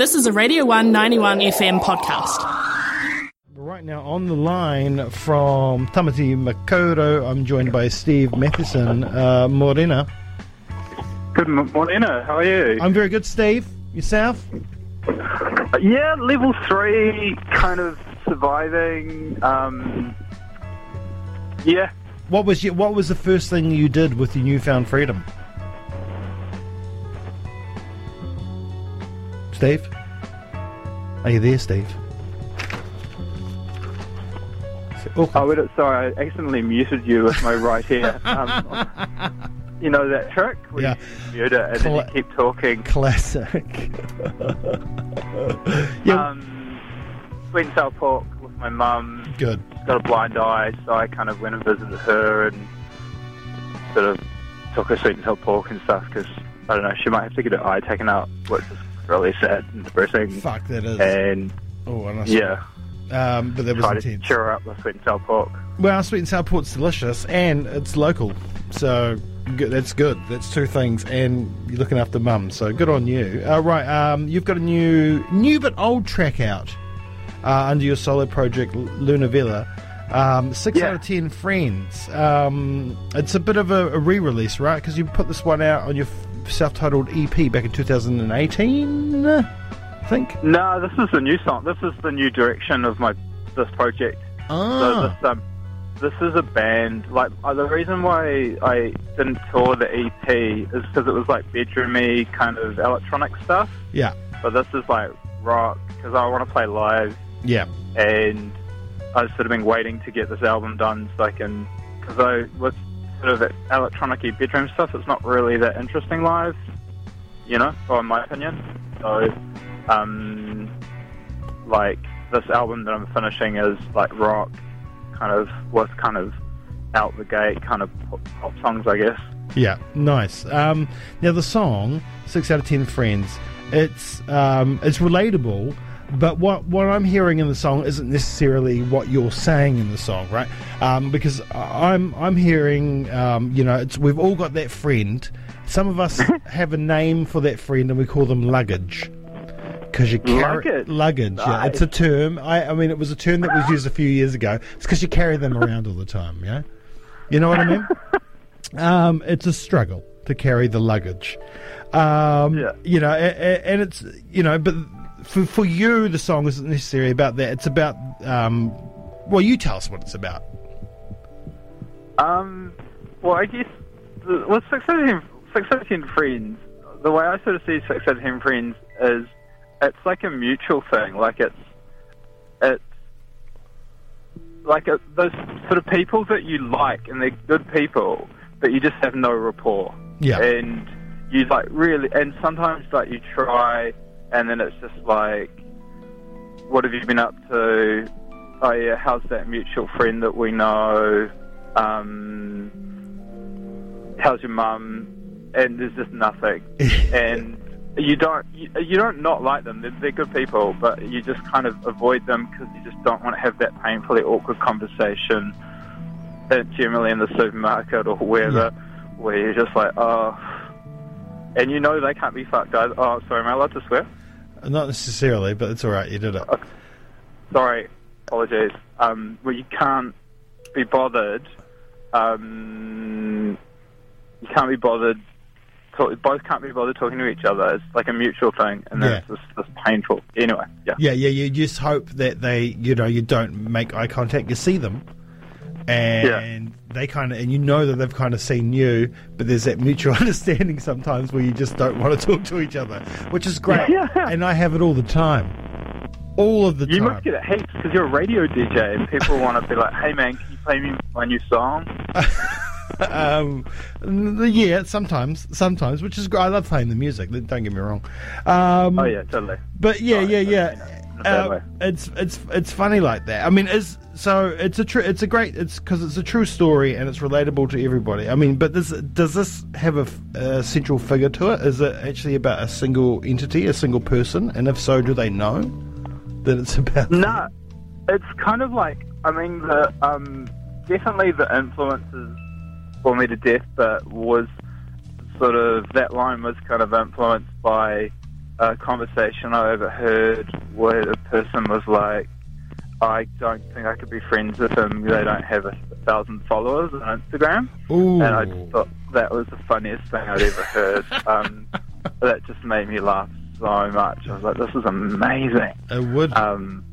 This is a Radio 191 FM podcast. Right now on the line from Tamati Makoto, I'm joined by Steve Matheson. Uh, Morena. Good m- morning. How are you? I'm very good, Steve. Yourself? Yeah, level three, kind of surviving. Um, yeah, What was your, What was the first thing you did with your newfound freedom? Steve? Are you there, Steve? Oh, I would. Sorry, I accidentally muted you with my right ear. Um, you know that trick? Where Yeah. You mute it and then you keep talking. classic. yeah, Um, sweet and sour pork with my mum. good. She's got a blind eye, so I kind of went and visited her and sort of took her sweet and sour pork and stuff because I don't know, she might have to get her eye taken out, which is really sad and depressing. Fuck, that is. And oh, and I- yeah, Um, but that was try to intense. cheer her up with sweet and sour pork. Well, sweet and sour pork's delicious, and it's local, so good, that's good. That's two things, and you're looking after mum, so good on you. Uh, right, um, you've got a new, new but old track out uh, under your solo project Luna Villa. Um, six Yeah. out of ten friends. Um, it's a bit of a, a re-release, right? Because you put this one out on your self-titled EP back in 2018, I think. No, this is the new song. This is the new direction of my this project. So Ah, this um, this is a band. Like uh, the reason why I didn't tour the EP is because it was like bedroomy kind of electronic stuff. yeah, But this is like rock because I want to play live, yeah, and I've sort of been waiting to get this album done so I can. Because I with sort of electronic bedroom stuff, it's not really that interesting live, you know, or in my opinion. So, um, like this album that I'm finishing is like rock, kind of with kind of out the gate kind of pop, songs, I guess. Yeah, nice. Um, now the song six out of ten friends. It's um, it's relatable, but what what I'm hearing in the song isn't necessarily what you're saying in the song, right? Um, because I'm I'm hearing, um, you know, it's we've all got that friend. Some of us have a name for that friend, and we call them luggage. Because you carry Luggage? luggage, yeah, Nice. it's a term. I, I mean, it was a term that was used a few years ago. It's because you carry them around all the time, yeah. You know what I mean? Um, it's a struggle to carry the luggage. Um, Yeah. You know, a- a- and it's, you know, but for, for you, the song isn't necessarily about that. It's about, um, well, you tell us what it's about. Um, well, I guess the, with Six out of Ten, Six out of Ten Friends, the way I sort of see Six out Friends is it's like a mutual thing. Like it's it's like a, those sort of people that you like and they're good people, but you just have no rapport. Yeah. And you like really, and sometimes like you try, and then it's just like, what have you been up to? Oh yeah, how's that mutual friend that we know? Um, how's your mum? And there's just nothing. and you don't you, you don't not like them. They're, they're good people, but you just kind of avoid them because you just don't want to have that painfully awkward conversation. uh, Generally in the supermarket or wherever, where you're just like, oh, and you know they can't be fucked either. Oh, sorry, am I allowed to swear? Not necessarily, but it's all right. You did it. Sorry, apologies. Um, well, you can't be bothered. Um, you can't be bothered. Talk, both can't be bothered talking to each other. It's like a mutual thing, and Yeah. it's just, just painful. Anyway, yeah. Yeah, yeah. You just hope that they, you know, you don't make eye contact. You see them, and they kind of, and you know that they've kind of seen you, but there's that mutual understanding sometimes where you just don't want to talk to each other, which is great. Yeah. And I have it all the time, all of the You time. You must get it heaps because you're a radio DJ, and people want to be like, "Hey, man, can you play me my new song?" um, yeah, sometimes, sometimes, which is great. I love playing the music. Don't get me wrong. Um, Oh yeah, totally. But yeah, yeah, I didn't mean yeah. It in a bad Uh, it's it's it's funny like that. I mean, it's so it's a true it's a great it's because it's a true story and it's relatable to everybody. I mean, but this does this have a central figure to it? Is it actually about a single entity, a single person? And if so, do they know that it's about? No, it's kind of like I mean the um, definitely the influences for me to death, but was sort of that line was kind of influenced by a conversation I overheard where the person was like, I don't think I could be friends with them. They don't have a thousand followers on Instagram. Ooh. And I just thought that was the funniest thing I'd ever heard. um, that just made me laugh so much. I was like, this is amazing. it would. Um,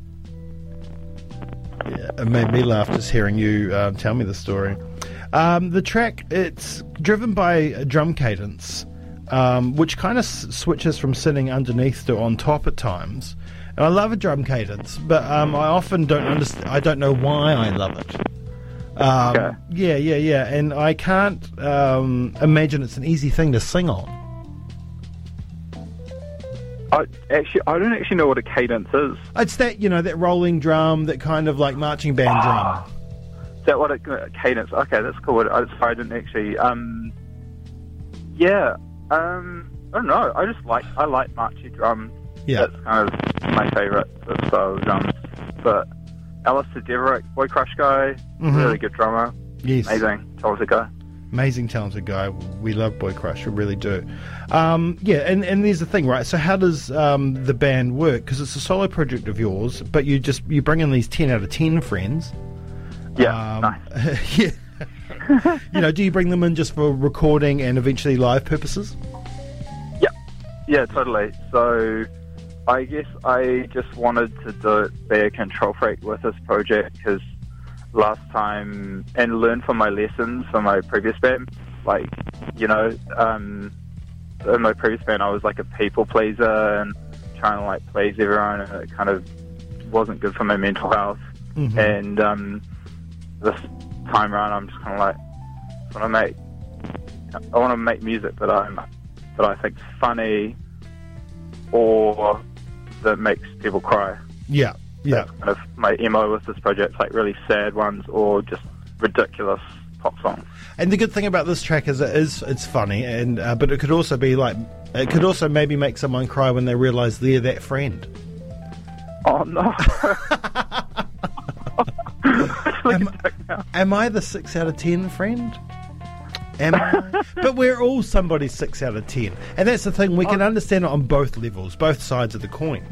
Yeah, it made me laugh just hearing you um, tell me the story. Um, the track it's driven by a drum cadence, um, which kind of s- switches from sitting underneath to on top at times. And I love a drum cadence, but um, I often don't understand. I don't know why I love it. Um, Okay. Yeah, yeah, yeah, and I can't um, imagine it's an easy thing to sing on. I actually, I don't actually know what a cadence is. It's that you know that rolling drum, that kind of like marching band drum. Is that what a cadence? Okay, that's cool. I, sorry, I didn't actually. Um, yeah. Um, I don't know. I just like I like marchy drums. Yeah. That's kind of my favourite of style of drums. But Alistair Deverick, Boy Crush guy, Mhm. really good drummer, Yes. amazing, talented guy. amazing talented guy we love boy crush we really do um, yeah and, and there's the thing right so how does um, the band work because it's a solo project of yours but you just you bring in these 10 out of 10 friends Yeah, um, nice. yeah you know do you bring them in just for recording and eventually live purposes Yeah, yeah, totally. So I guess I just wanted to do be a control freak with this project because last time and learn from my lessons from my previous band. Like, you know, um, in my previous band, I was like a people pleaser and trying to like please everyone, and it kind of wasn't good for my mental health. Mhm. And um, this time around, I'm just kind of like, I want to make, I want to make music that I'm that I think's funny or that makes people cry. yeah yeah That's kind of my MO with this project, like really sad ones or just ridiculous pop songs. and the good thing about this track is it is it's funny and uh, but it could also be like it could also maybe make someone cry when they realize they're that friend Oh no! Am, am I the six out of ten friend? Am I? but we're all somebody's six out of ten, and that's the thing. We can understand it on both levels, both sides of the coin.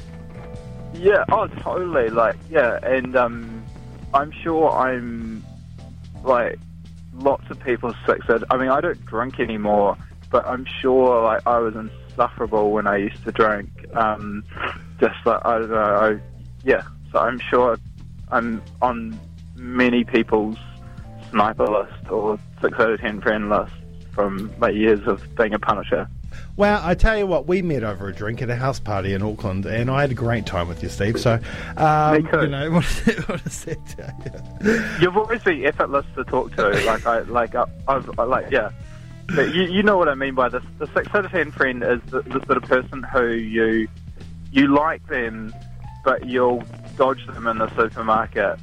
Yeah, oh, totally. Like, yeah, and um, I'm sure I'm like lots of people six. out. I mean, I don't drink anymore, but I'm sure like I was insufferable when I used to drink. Um, just like I don't know, I, yeah. So I'm sure I'm on many people's sniper list or six out of ten friend list from my years of being a punisher. Well, I tell you what, we met over a drink at a house party in Auckland, and I had a great time with you, Steve. So, um, Me too. you know, what does that, what that tell you? You've always been effortless to talk to. Like I, like I, I've, I, like yeah. But you, you know what I mean by this. The six out of ten friend is the, the sort of person who you, you like them, but you'll dodge them in the supermarket.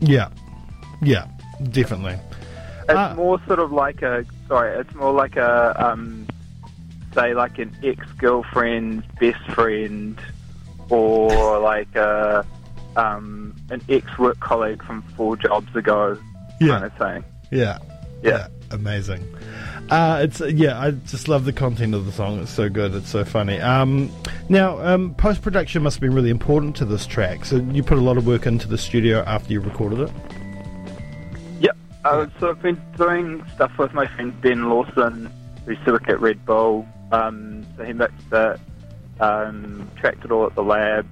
Yeah, yeah, definitely. It's Ah. more sort of like a sorry. It's more like a um, say like an ex girlfriend's best friend, or like a um, an ex work colleague from four jobs ago Yeah. kind of thing. Yeah, Yeah. amazing. Uh, it's yeah, I just love the content of the song. It's so good. It's so funny. Um, now, um, post production must have been really important to this track. So you put a lot of work into the studio after you recorded it. Yep. Uh, so I've been doing stuff with my friend Ben Lawson, who's work at Red Bull. Um, so he mixed it, um, tracked it all at the lab,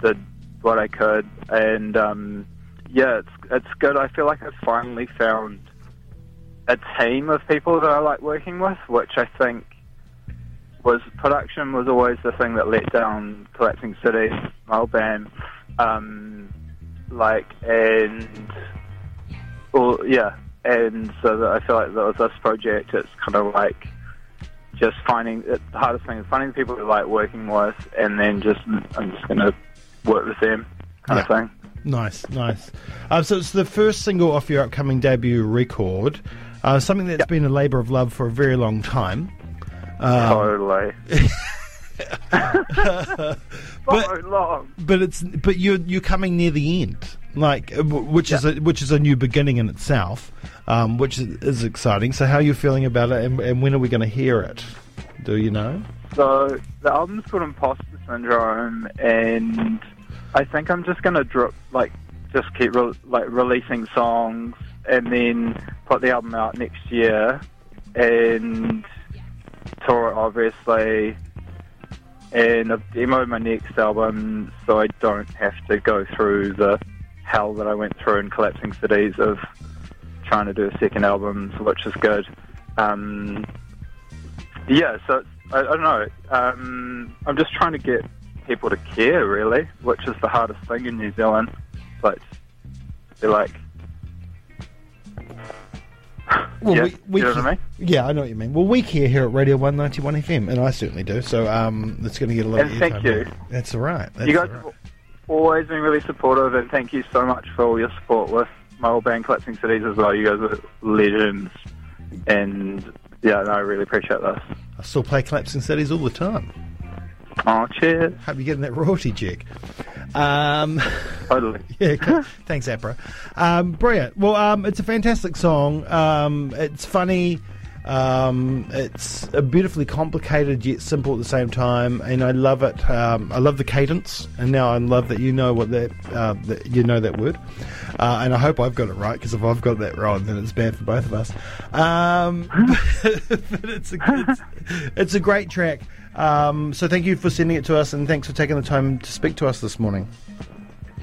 did what I could, and um, yeah, it's it's good. I feel like I've finally found a team of people that I like working with, which I think was production was always the thing that let down Collapsing City, band. Um, like and well, yeah, and so that I feel like that was this project. It's kind of like just finding it, the hardest thing is finding the people who like working with, and then just I'm just going to work with them, kind of thing. Nice, nice. Um, so it's the first single off your upcoming debut record. Uh, something that's Yep. been a labour of love for a very long time. Um, totally. But- so long. but it's but you're you're coming near the end, like uh, which is a which is a new beginning in itself, um, which is, is exciting. So how are you feeling about it, and, and when are we going to hear it? Do you know? So the album's called Imposter Syndrome, and I think I'm just gonna drop like just keep re- like releasing songs, and then put the album out next year, and tour it obviously. And I've demoed my next album, so I don't have to go through the hell that I went through in Collapsing Cities of trying to do a second album, which is good. Um, yeah, so I, I don't know. Um, I'm just trying to get people to care, really, which is the hardest thing in New Zealand. But they're like, Well, yeah, we, we you know what I mean? Yeah, I know what you mean. Well, we care here at Radio 191 FM, and I certainly do. So um, it's going to get a lot And of thank you. That's all right. That's you guys all right. have always been really supportive, and thank you so much for all your support with my old band Collapsing Cities as well. You guys are legends, and yeah, no, I really appreciate this. I still play Collapsing Cities all the time. Oh, cheers. Hope you're getting that royalty check. Um, Totally. yeah, cool. thanks, APRA. Um, brilliant. Well, um, it's a fantastic song. Um, it's funny. Um, it's beautifully complicated yet simple at the same time, and I love it. Um, I love the cadence, and now I love that you know what that, uh, that you know that word, uh, and I hope I've got it right because if I've got that wrong, then it's bad for both of us. Um, but it's a it's, it's a great track. Um, so thank you for sending it to us, and thanks for taking the time to speak to us this morning.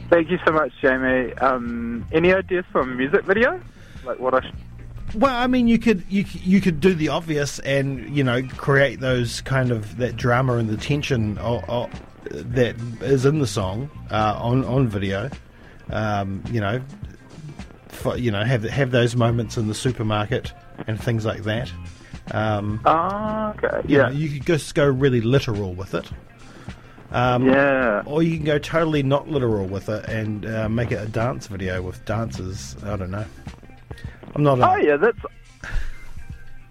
Thank you so much, Jamie. Um, any ideas for a music video? Like what I sh- Well, I mean, you could you you could do the obvious and you know create those kind of that drama and the tension that is in the song uh, on on video. Um, you know, for, you know have have those moments in the supermarket and things like that. Um, Ah, okay. you Yeah. know, you could just go really literal with it. Um, yeah. Or you can go totally not literal with it and uh, make it a dance video with dancers. I don't know. I'm not. A, Oh, yeah, that's.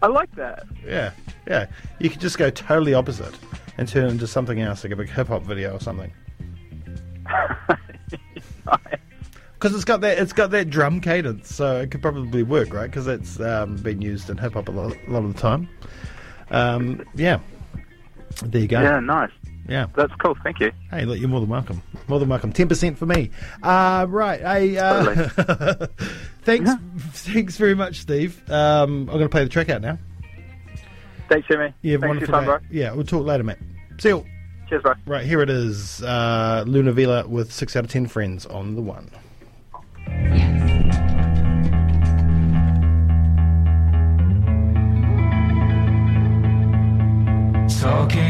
I like that. Yeah, yeah. You could just go totally opposite and turn it into something else, like a big hip hop video or something. Because it's got that, it's got that drum cadence, so it could probably work, right? Because it's um, been used in hip hop a lot, a lot of the time. Um, yeah. There you go. Yeah, nice. Yeah. That's cool. Thank you. Hey, look, you're more than welcome. More than welcome. Ten percent for me. Uh, right. Hey, uh, thanks. Thanks very much, Steve. Um, I'm going to play the track out now. Thanks, Jimmy. Yeah, Thanks for wonderful. time. Yeah, we'll talk later, mate. See you. Cheers, bro. Right, here it is. Uh, Luna Villa with 6 out of 10 friends on the one. Talking